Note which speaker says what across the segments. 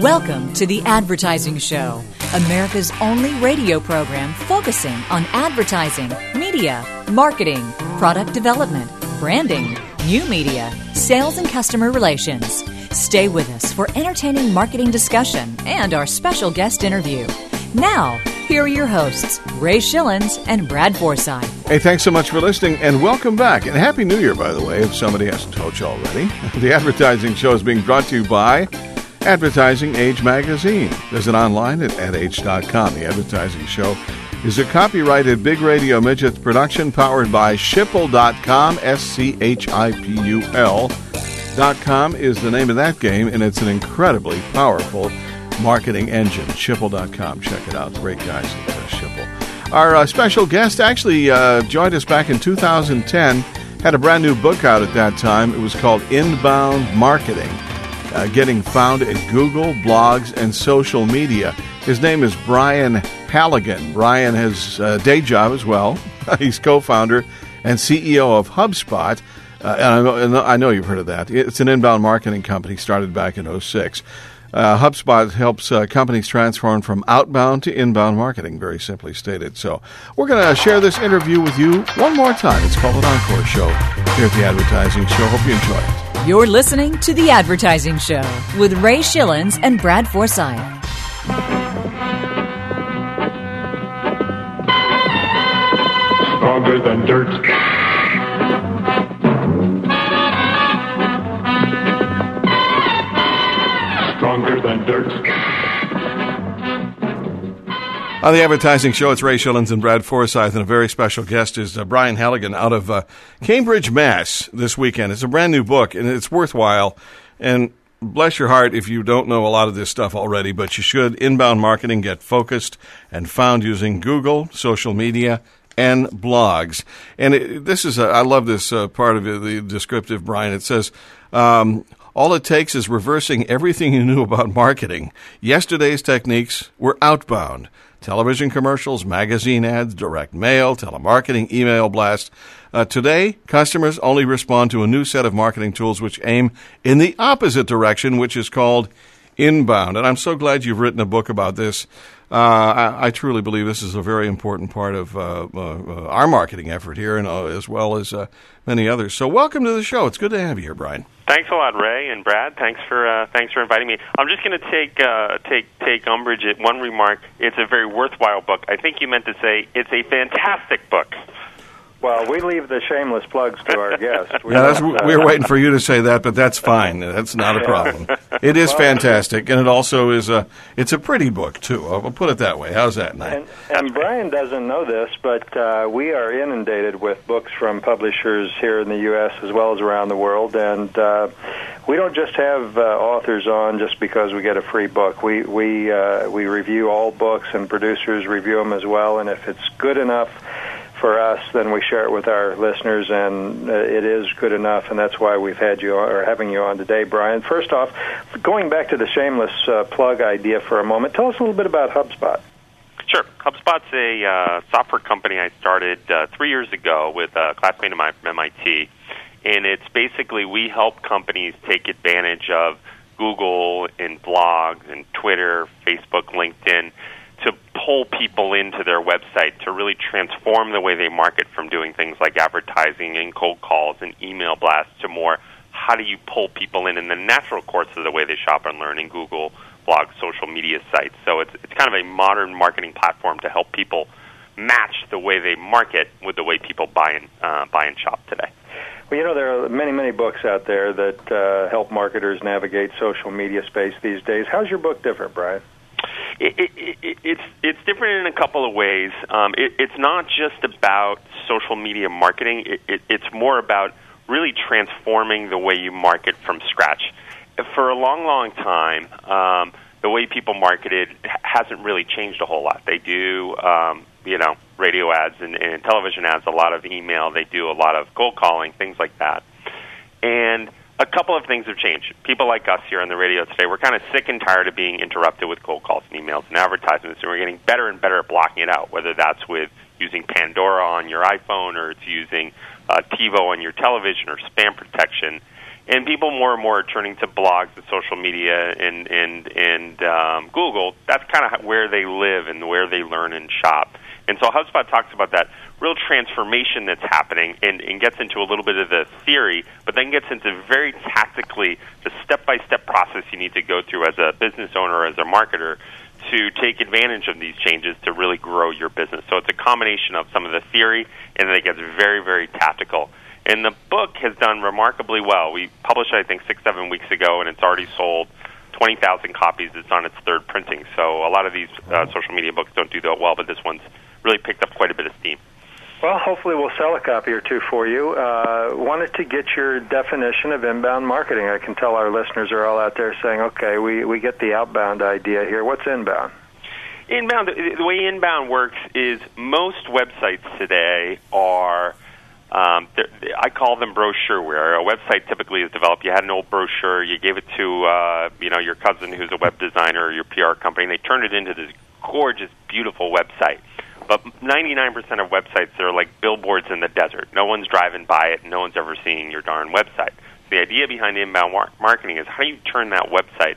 Speaker 1: Welcome to The Advertising Show, America's only radio program focusing on advertising, media, marketing, product development, branding, new media, sales, and customer relations. Stay with us for entertaining marketing discussion and our special guest interview. Now, here are your hosts, Ray Schilens and Brad Forsythe.
Speaker 2: Hey, thanks so much for listening and welcome back. And Happy New Year, by the way, if somebody hasn't told you already. The advertising show is being brought to you by Advertising Age Magazine. Visit online at adage.com. The advertising show is a copyrighted Big Radio Midgets production powered by Schipul.com, S C H I P U L.com is the name of that game, and it's an incredibly powerful marketing engine. Schipul.com. Check it out. Great guys at uh, Schipul. Our uh, special guest actually uh, joined us back in 2010. Had a brand new book out at that time. It was called Inbound Marketing uh, Getting Found at Google, blogs, and social media. His name is Brian Halligan. Brian has a day job as well. He's co founder and CEO of HubSpot. Uh, and I know, I know you've heard of that. It's an inbound marketing company started back in 06. Uh, HubSpot helps uh, companies transform from outbound to inbound marketing, very simply stated. So, we're going to share this interview with you one more time. It's called an Encore Show here at the Advertising Show. Hope you enjoy it.
Speaker 1: You're listening to The Advertising Show with Ray Schilens and Brad Forsythe.
Speaker 3: Stronger than dirt.
Speaker 2: On the advertising show, it's Ray Schilens and Brad Forsythe, and a very special guest is uh, Brian Halligan out of uh, Cambridge, Mass. This weekend, it's a brand new book, and it's worthwhile. And bless your heart if you don't know a lot of this stuff already, but you should. Inbound marketing get focused and found using Google, social media, and blogs. And it, this is, I love this uh, part of it, the descriptive, Brian. It says, um, all it takes is reversing everything you knew about marketing. Yesterday's techniques were outbound. Television commercials, magazine ads, direct mail, telemarketing, email blast. Uh, today, customers only respond to a new set of marketing tools which aim in the opposite direction, which is called inbound. And I'm so glad you've written a book about this. Uh, I, I, truly believe this is a very important part of uh, uh, uh our marketing effort here, and uh, as well as uh, many others. So, welcome to the show. It's good to have you here, Brian.
Speaker 4: Thanks a lot, Ray and Brad. Thanks for thanks for inviting me. I'm just going to take take take umbrage at one remark. It's a very worthwhile book. I think you meant to say it's a fantastic book.
Speaker 5: Well, we leave the shameless plugs to our guests.
Speaker 2: We, yeah, we were waiting for you to say that, but that's fine. That's not a problem. It is fantastic, and it also is a it's a pretty book too. I'll put it that way. How's that, Night?
Speaker 5: And, and Brian doesn't know this, but uh, we are inundated with books from publishers here in the U.S. as well as around the world, and uh, we don't just have uh, authors on just because we get a free book. We we uh, we review all books, and producers review them as well. And if it's good enough for us, then we share it with our listeners, and uh, it is good enough, and that's why we've had you on, or having you on today, Brian. First off, going back to the shameless uh, plug idea for a moment, tell us a little bit about HubSpot.
Speaker 4: Sure. HubSpot's a uh, software company I started uh, three years ago with a classmate of mine from MIT, and it's basically we help companies take advantage of Google and blogs and Twitter, Facebook, LinkedIn to pull people into their website to really transform the way they market from doing things like advertising and cold calls and email blasts to more how do you pull people in in the natural course of the way they shop and learn in Google, blog, social media sites. So it's it's kind of a modern marketing platform to help people match the way they market with the way people buy and uh, buy and shop today.
Speaker 5: Well, you know, there are many, many books out there that uh, help marketers navigate social media space these days. How's your book different, Brian?
Speaker 4: It, it, it, it's it's different in a couple of ways. Um, it, it's not just about social media marketing. It, it, it's more about really transforming the way you market from scratch. For a long, long time, um, the way people marketed hasn't really changed a whole lot. They do, um, you know, radio ads and, and television ads, a lot of email. They do a lot of cold calling, things like that, and a couple of things have changed. People like us here on the radio today, we're kind of sick and tired of being interrupted with cold calls and emails and advertisements, and we're getting better and better at blocking it out, whether that's with using Pandora on your iPhone or it's using uh, TiVo on your television or spam protection. and people more and more are turning to blogs and social media and and and um, Google. That's kind of where they live and where they learn and shop. And so HubSpot talks about that real transformation that's happening and, and gets into a little bit of the theory, but then gets into very tactically the step by step process you need to go through as a business owner, as a marketer, to take advantage of these changes to really grow your business. So it's a combination of some of the theory and then it gets very, very tactical. And the book has done remarkably well. We published it, I think, six, seven weeks ago, and it's already sold 20,000 copies. It's on its third printing. So a lot of these uh, social media books don't do that well, but this one's really picked up quite a bit of steam.
Speaker 5: Well, hopefully we'll sell a copy or two for you. Uh, wanted to get your definition of inbound marketing. I can tell our listeners are all out there saying, okay, we, we get the outbound idea here. What's inbound?
Speaker 4: Inbound, the way inbound works is most websites today are – um, I call them brochureware. A website typically is developed. You had an old brochure, you gave it to uh, you know your cousin who's a web designer or your PR company, and they turned it into this gorgeous, beautiful website. But 99% of websites are like billboards in the desert. No one's driving by it. No one's ever seeing your darn website. The idea behind inbound marketing is how do you turn that website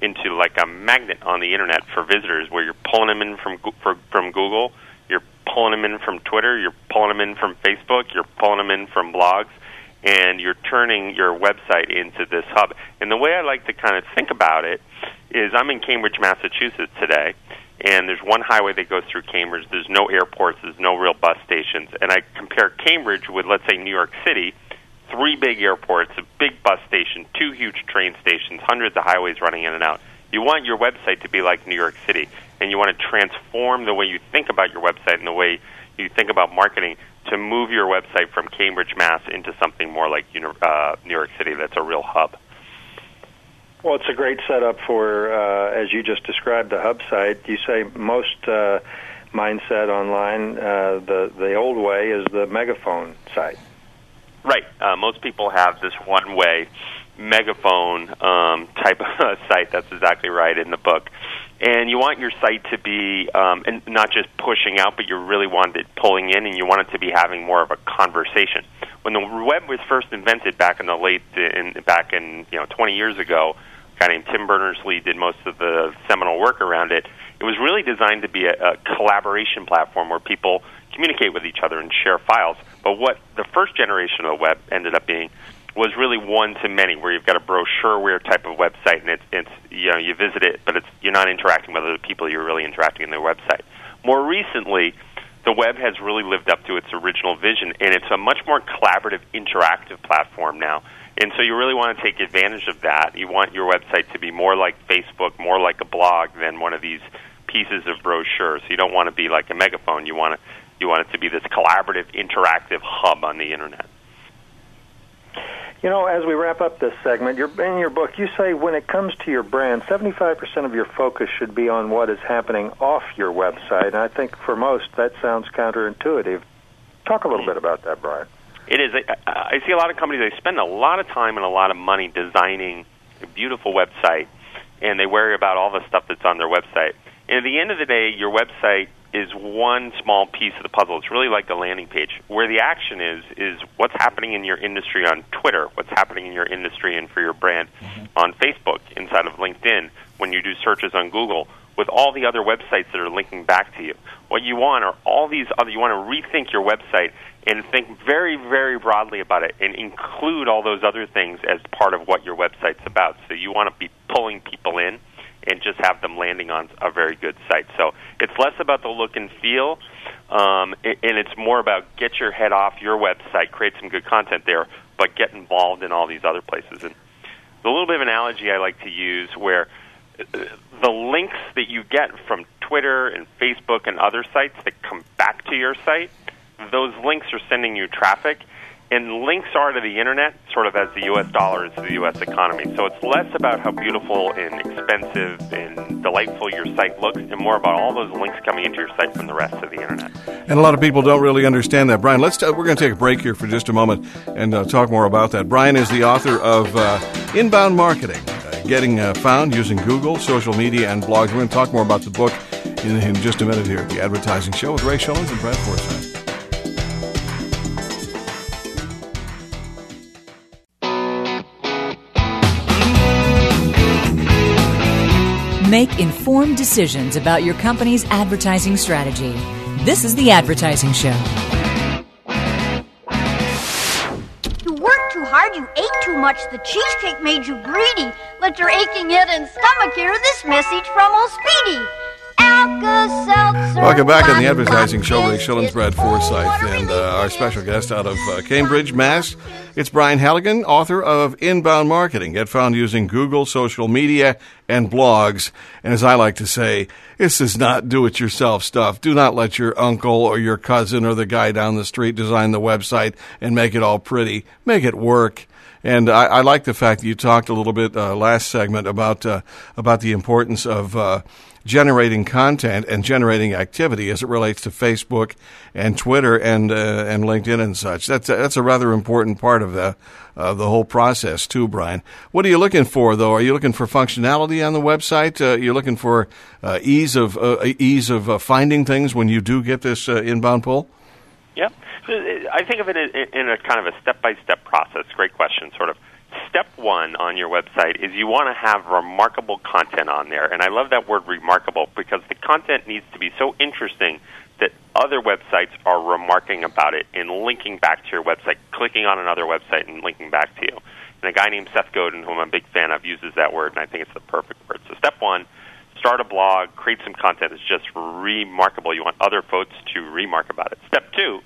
Speaker 4: into like a magnet on the internet for visitors, where you're pulling them in from from Google you're pulling them in from Twitter, you're pulling them in from Facebook, you're pulling them in from blogs, and you're turning your website into this hub. And the way I like to kind of think about it is I'm in Cambridge, Massachusetts today, and there's one highway that goes through Cambridge. There's no airports, there's no real bus stations. And I compare Cambridge with, let's say, New York City three big airports, a big bus station, two huge train stations, hundreds of highways running in and out. You want your website to be like New York City, and you want to transform the way you think about your website and the way you think about marketing to move your website from Cambridge, Mass, into something more like uh, New York City that's a real hub.
Speaker 5: Well, it's a great setup for, uh, as you just described, the hub site. You say most uh, mindset online, uh, the the old way is the megaphone site.
Speaker 4: Right. Uh, most people have this one way megaphone um, type of site. That's exactly right in the book. And you want your site to be, um, and not just pushing out, but you really want it pulling in, and you want it to be having more of a conversation. When the web was first invented back in the late, in, back in you know 20 years ago, a guy named Tim Berners-Lee did most of the seminal work around it. It was really designed to be a, a collaboration platform where people communicate with each other and share files. But what the first generation of the web ended up being was really one to many, where you've got a brochureware type of website, and it's, it's you know you visit it, but it's you're not interacting with other people. You're really interacting in their website. More recently, the web has really lived up to its original vision, and it's a much more collaborative, interactive platform now. And so you really want to take advantage of that. You want your website to be more like Facebook, more like a blog than one of these pieces of brochures. So you don't want to be like a megaphone. You want to you want it to be this collaborative, interactive hub on the internet.
Speaker 5: You know, as we wrap up this segment, in your book, you say when it comes to your brand, 75% of your focus should be on what is happening off your website. And I think for most, that sounds counterintuitive. Talk a little bit about that, Brian.
Speaker 4: It is. I see a lot of companies, they spend a lot of time and a lot of money designing a beautiful website, and they worry about all the stuff that's on their website. And at the end of the day, your website is one small piece of the puzzle. It's really like the landing page. Where the action is is what's happening in your industry on Twitter, what's happening in your industry and for your brand mm-hmm. on Facebook, inside of LinkedIn, when you do searches on Google, with all the other websites that are linking back to you. What you want are all these other you want to rethink your website and think very very broadly about it and include all those other things as part of what your website's about. So you want to be pulling people in and just have them landing on a very good site. So less about the look and feel, um, and it's more about get your head off your website, create some good content there, but get involved in all these other places. And a little bit of analogy I like to use where uh, the links that you get from Twitter and Facebook and other sites that come back to your site, those links are sending you traffic and links are to the internet sort of as the U.S. dollar is to the U.S. economy. So it's less about how beautiful and expensive and delightful your site looks, and more about all those links coming into your site from the rest of the internet.
Speaker 2: And a lot of people don't really understand that. Brian, let's t- we're going to take a break here for just a moment and uh, talk more about that. Brian is the author of uh, Inbound Marketing. Uh, getting uh, found using Google, social media, and blogs. We're going to talk more about the book in, in just a minute here at the Advertising Show with Ray Schilens and Brad Forsythe.
Speaker 1: Make informed decisions about your company's advertising strategy. This is The Advertising Show.
Speaker 6: You worked too hard, you ate too much, the cheesecake made you greedy. Let your aching head and stomach hear this message from old Speedy.
Speaker 2: Welcome back on the advertising show. Ray Schilens,
Speaker 6: Forsythe,
Speaker 2: and uh, our special guest out of uh, Cambridge, Mass. It's Brian Halligan, author of Inbound Marketing. Get found using Google, social media, and blogs. And as I like to say, this is not do-it-yourself stuff. Do not let your uncle or your cousin or the guy down the street design the website and make it all pretty. Make it work. And I, I like the fact that you talked a little bit uh, last segment about uh, about the importance of uh, generating content and generating activity as it relates to Facebook and Twitter and uh, and LinkedIn and such. That's a, that's a rather important part of the of the whole process too, Brian. What are you looking for though? Are you looking for functionality on the website? Uh, you're looking for uh, ease of uh, ease of uh, finding things when you do get this uh, inbound pull.
Speaker 4: Yeah, uh, I think of it in a kind of a step by step process. Great question. Sort of step one on your website is you want to have remarkable content on there. And I love that word remarkable because the content needs to be so interesting that other websites are remarking about it and linking back to your website, clicking on another website and linking back to you. And a guy named Seth Godin, whom I'm a big fan of, uses that word, and I think it's the perfect word. So, step one start a blog, create some content that's just remarkable. You want other folks to remark about it. Step two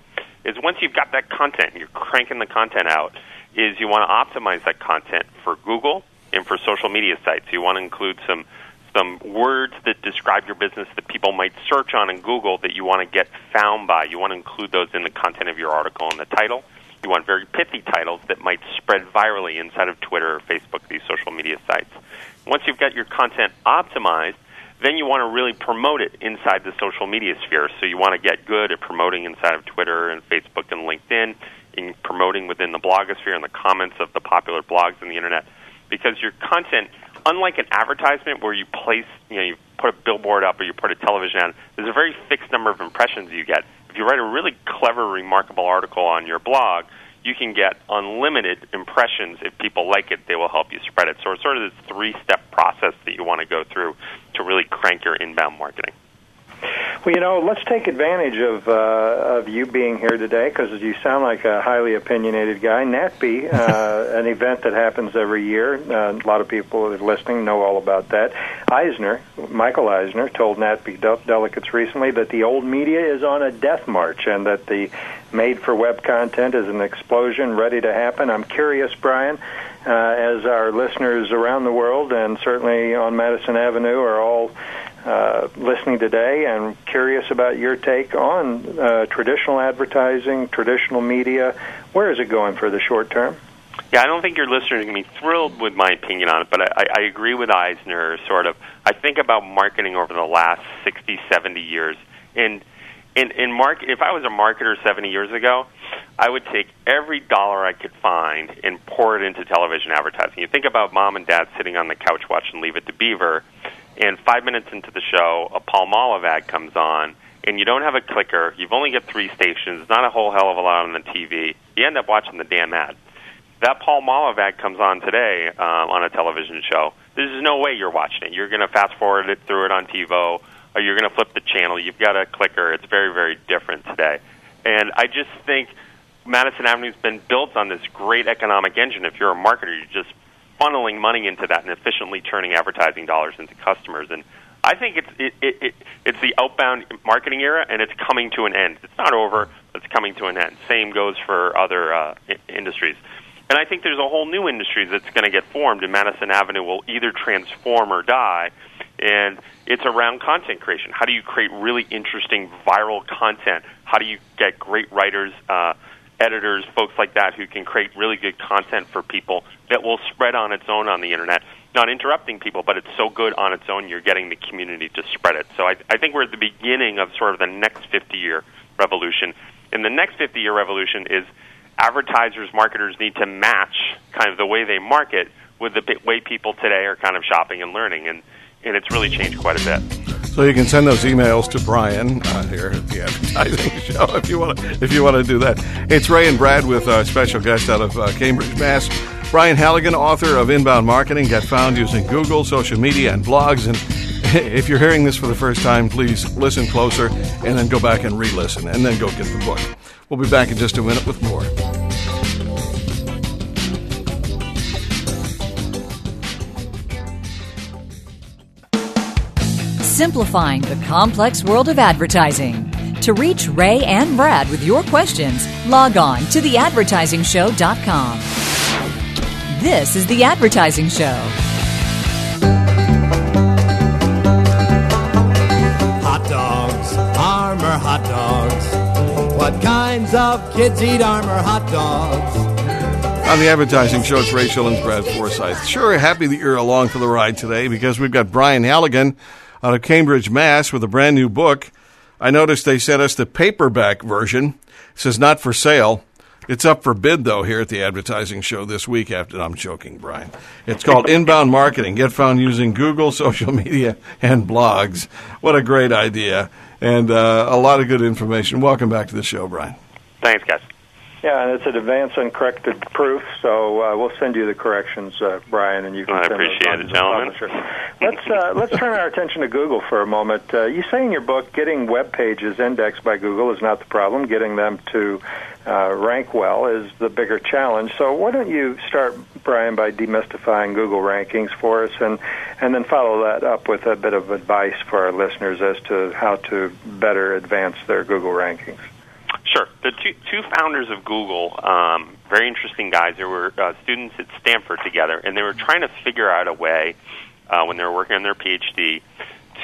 Speaker 4: is once you've got that content, you're cranking the content out, is you want to optimize that content for Google and for social media sites. You want to include some some words that describe your business that people might search on in Google that you want to get found by. You want to include those in the content of your article and the title. You want very pithy titles that might spread virally inside of Twitter or Facebook, these social media sites. Once you've got your content optimized, then you want to really promote it inside the social media sphere. So you want to get good at promoting inside of Twitter and Facebook and LinkedIn, in promoting within the blogosphere and the comments of the popular blogs on the internet, because your content, unlike an advertisement where you place, you know, you put a billboard up or you put a television ad, there's a very fixed number of impressions you get. If you write a really clever, remarkable article on your blog, you can get unlimited impressions. If people like it, they will help you spread it. So it's sort of this three step process that you want to go through to really crank your inbound marketing.
Speaker 5: Well, you know, let's take advantage of uh, of you being here today because you sound like a highly opinionated guy. NATPE, uh, an event that happens every year. Uh, a lot of people that are listening know all about that. Eisner, Michael Eisner, told de- delegates recently that the old media is on a death march and that the made for web content is an explosion ready to happen. I'm curious, Brian, uh, as our listeners around the world and certainly on Madison Avenue are all uh, listening today and curious about your take on uh, traditional advertising, traditional media. Where is it going for the short term?
Speaker 4: Yeah, I don't think your listeners are going to be thrilled with my opinion on it, but I, I agree with Eisner. Sort of, I think about marketing over the last 60, 70 years, and in in market. If I was a marketer 70 years ago, I would take every dollar I could find and pour it into television advertising. You think about mom and dad sitting on the couch watching Leave It to Beaver, and five minutes into the show, a Palmolive ad comes on, and you don't have a clicker. You've only got three stations, not a whole hell of a lot on the TV. You end up watching the damn ad. That Palmolive ad comes on today um, on a television show. There's no way you're watching it. You're going to fast forward it through it on TiVo, or you're going to flip the channel. You've got a clicker. It's very, very different today. And I just think Madison Avenue's been built on this great economic engine. If you're a marketer, you're just funneling money into that and efficiently turning advertising dollars into customers. And I think it's it, it, it it's the outbound marketing era, and it's coming to an end. It's not over, but it's coming to an end. Same goes for other uh, I- industries. And I think there's a whole new industry that's going to get formed, and Madison Avenue will either transform or die. And it's around content creation. How do you create really interesting viral content? How do you get great writers, uh, editors, folks like that who can create really good content for people that will spread on its own on the internet? Not interrupting people, but it's so good on its own, you're getting the community to spread it. So I, I think we're at the beginning of sort of the next 50 year revolution. And the next 50 year revolution is advertisers, marketers need to match kind of the way they market with the way people today are kind of shopping and learning. And, and it's really changed quite a bit.
Speaker 2: So you can send those emails to Brian uh, here at the advertising show if you want to if you want to do that. It's Ray and Brad with a special guest out of uh, Cambridge, Mass. Brian Halligan, author of Inbound Marketing, get found using Google, social media, and blogs. And if you're hearing this for the first time, please listen closer and then go back and re listen and then go get the book. We'll be back in just a minute with more.
Speaker 1: Simplifying the complex world of advertising. To reach Ray and Brad with your questions, log on to theadvertisingshow.com. This is The Advertising Show.
Speaker 7: Hot dogs, Armour hot dogs. What kinds of kids eat Armour hot dogs?
Speaker 2: On the advertising show, it's Ray Schilens, Brad Forsythe. Sure, happy that you're along for the ride today because we've got Brian Halligan out of Cambridge, Mass, with a brand new book. I noticed they sent us the paperback version. It says not for sale. It's up for bid though here at the advertising show this week. After I'm joking, Brian. It's called Inbound Marketing. Get found using Google, social media, and blogs. What a great idea and uh, a lot of good information. Welcome back to the show, Brian.
Speaker 4: Thanks, guys.
Speaker 5: Yeah, and it's an advance uncorrected proof, so uh, we'll send you the corrections, uh, Brian, and you can
Speaker 4: I
Speaker 5: send those
Speaker 4: appreciate it, gentlemen.
Speaker 5: Let's uh, let's turn our attention to Google for a moment. Uh, you say in your book, getting web pages indexed by Google is not the problem. Getting them to uh, rank well is the bigger challenge. So why don't you start, Brian, by demystifying Google rankings for us, and and then follow that up with a bit of advice for our listeners as to how to better advance their Google rankings.
Speaker 4: Sure. The two, two founders of Google, um, very interesting guys. They were uh, students at Stanford together, and they were trying to figure out a way uh, when they were working on their PhD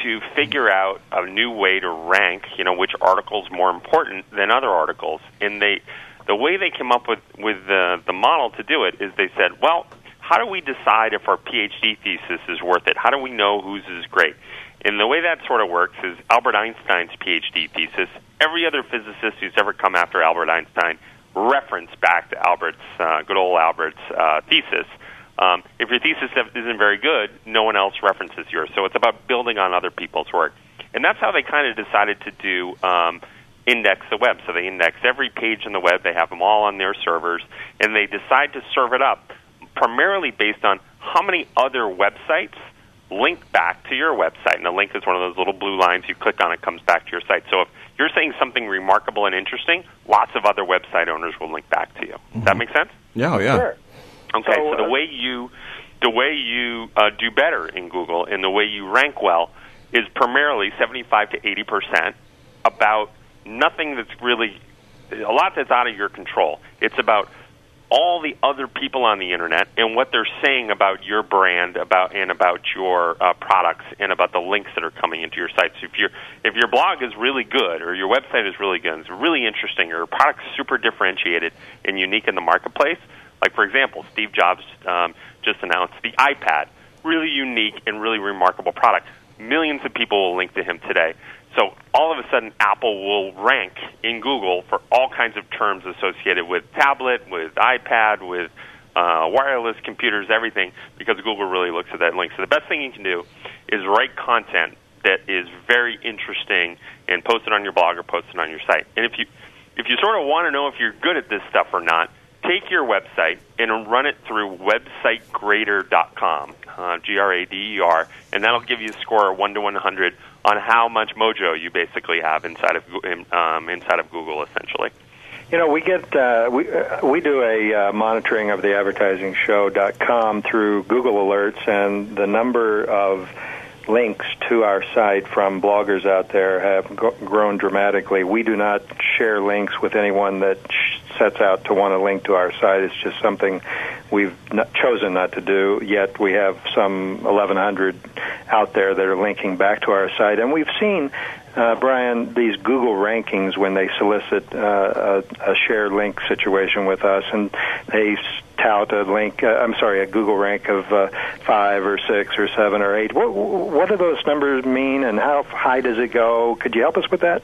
Speaker 4: to figure out a new way to rank. You know, which articles more important than other articles, and they the way they came up with with the the model to do it is they said, well, how do we decide if our PhD thesis is worth it? How do we know whose is great? And the way that sort of works is Albert Einstein's PhD thesis. Every other physicist who's ever come after Albert Einstein referenced back to Albert's, uh, good old Albert's uh, thesis. Um, if your thesis isn't very good, no one else references yours. So it's about building on other people's work. And that's how they kind of decided to do um, index the web. So they index every page in the web, they have them all on their servers, and they decide to serve it up primarily based on how many other websites link back to your website. And a link is one of those little blue lines you click on, it comes back to your site. So if you're saying something remarkable and interesting, lots of other website owners will link back to you. Does that make sense?
Speaker 2: Yeah, oh, yeah.
Speaker 5: Sure.
Speaker 4: Okay, so,
Speaker 5: So,
Speaker 4: the
Speaker 5: uh,
Speaker 4: way you the way you uh, do better in Google and the way you rank well is primarily 75 to 80 percent about nothing that's really a lot that's out of your control. It's about all the other people on the internet and what they're saying about your brand about and about your uh, products and about the links that are coming into your site. So if your if your blog is really good or your website is really good, and it's really interesting, or your product's super differentiated and unique in the marketplace. Like for example, Steve Jobs um, just announced the iPad, really unique and really remarkable product. Millions of people will link to him today. So all of a sudden, Apple will rank in Google for all kinds of terms associated with tablet, with iPad, with uh, wireless computers, everything, because Google really looks at that link. So the best thing you can do is write content that is very interesting and post it on your blog or post it on your site. And if you if you sort of want to know if you're good at this stuff or not, take your website and run it through websitegrader.com, uh, G R A D E R, and that'll give you a score of 1 to 100 on how much mojo you basically have inside of um, inside of Google, essentially.
Speaker 5: You know, we get uh, we uh, we do a uh, monitoring of the advertising show.com through Google Alerts, and the number of links to our site from bloggers out there have grown dramatically. We do not share links with anyone that sets out to want to link to our site. It's just something we've not chosen not to do. Yet we have some 1,100 out there that are linking back to our site, and we've seen. Uh, Brian, these Google rankings when they solicit uh, a, a share link situation with us, and they tout a link. Uh, I'm sorry, a Google rank of uh, five or six or seven or eight. What, what do those numbers mean, and how high does it go? Could you help us with that?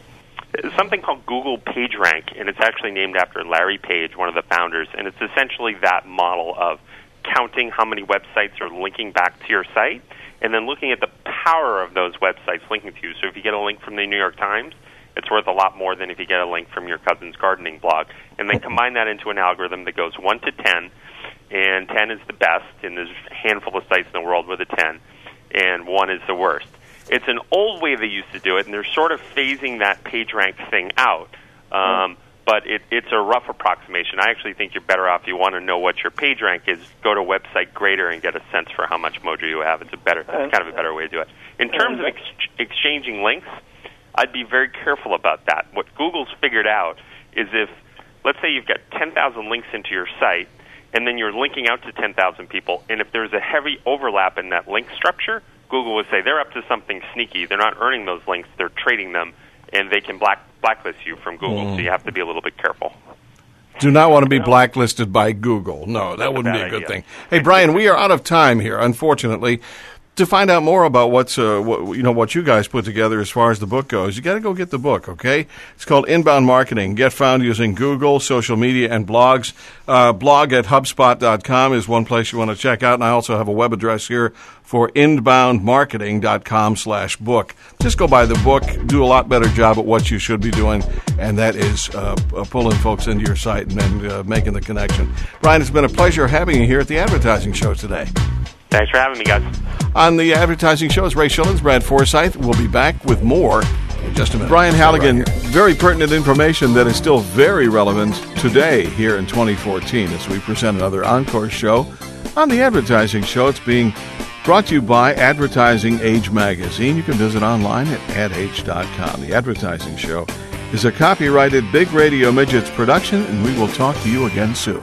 Speaker 4: Something called Google PageRank, and it's actually named after Larry Page, one of the founders. And it's essentially that model of counting how many websites are linking back to your site, and then looking at the power of those websites linking to you. So if you get a link from the New York Times, it's worth a lot more than if you get a link from your cousin's gardening blog. And they combine that into an algorithm that goes 1 to 10, and 10 is the best, and there's a handful of sites in the world with a 10, and 1 is the worst. It's an old way they used to do it, and they're sort of phasing that PageRank thing out. Um, but it, it's a rough approximation. I actually think you're better off. If you want to know what your PageRank is, go to website Grader and get a sense for how much mojo you have. It's a better, it's kind of a better way to do it. In terms of ex- exchanging links, I'd be very careful about that. What Google's figured out is if, let's say, you've got 10,000 links into your site, and then you're linking out to 10,000 people, and if there's a heavy overlap in that link structure, Google would say they're up to something sneaky. They're not earning those links; they're trading them, and they can black blacklist you from Google. So hmm. you have to be a little bit careful.
Speaker 2: Do not want to be blacklisted by Google. No, that wouldn't be a good
Speaker 4: idea.
Speaker 2: thing. Hey, Brian, we are out of time here, unfortunately. To find out more about what's uh, what, you know what you guys put together as far as the book goes, you got to go get the book. Okay, it's called Inbound Marketing. Get found using Google, social media, and blogs. Uh, blog at HubSpot.com is one place you want to check out, and I also have a web address here for inboundmarketing.com slash book. Just go buy the book, do a lot better job at what you should be doing, and that is uh, uh, pulling folks into your site and then uh, making the connection. Brian, it's been a pleasure having you here at the Advertising Show today.
Speaker 4: Thanks for having me, guys.
Speaker 2: On the Advertising Show is Ray Schilens, Brad Forsythe. We'll be back with more in just a minute. Brian Halligan, very pertinent information that is still very relevant today here in 2014 as we present another encore show on the Advertising Show. It's being brought to you by Advertising Age Magazine. You can visit online at adage.com. The Advertising Show is a copyrighted Big Radio Midgets production, and we will talk to you again soon.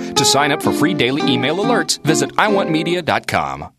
Speaker 8: To sign up for free daily email alerts, visit iwantmedia.com.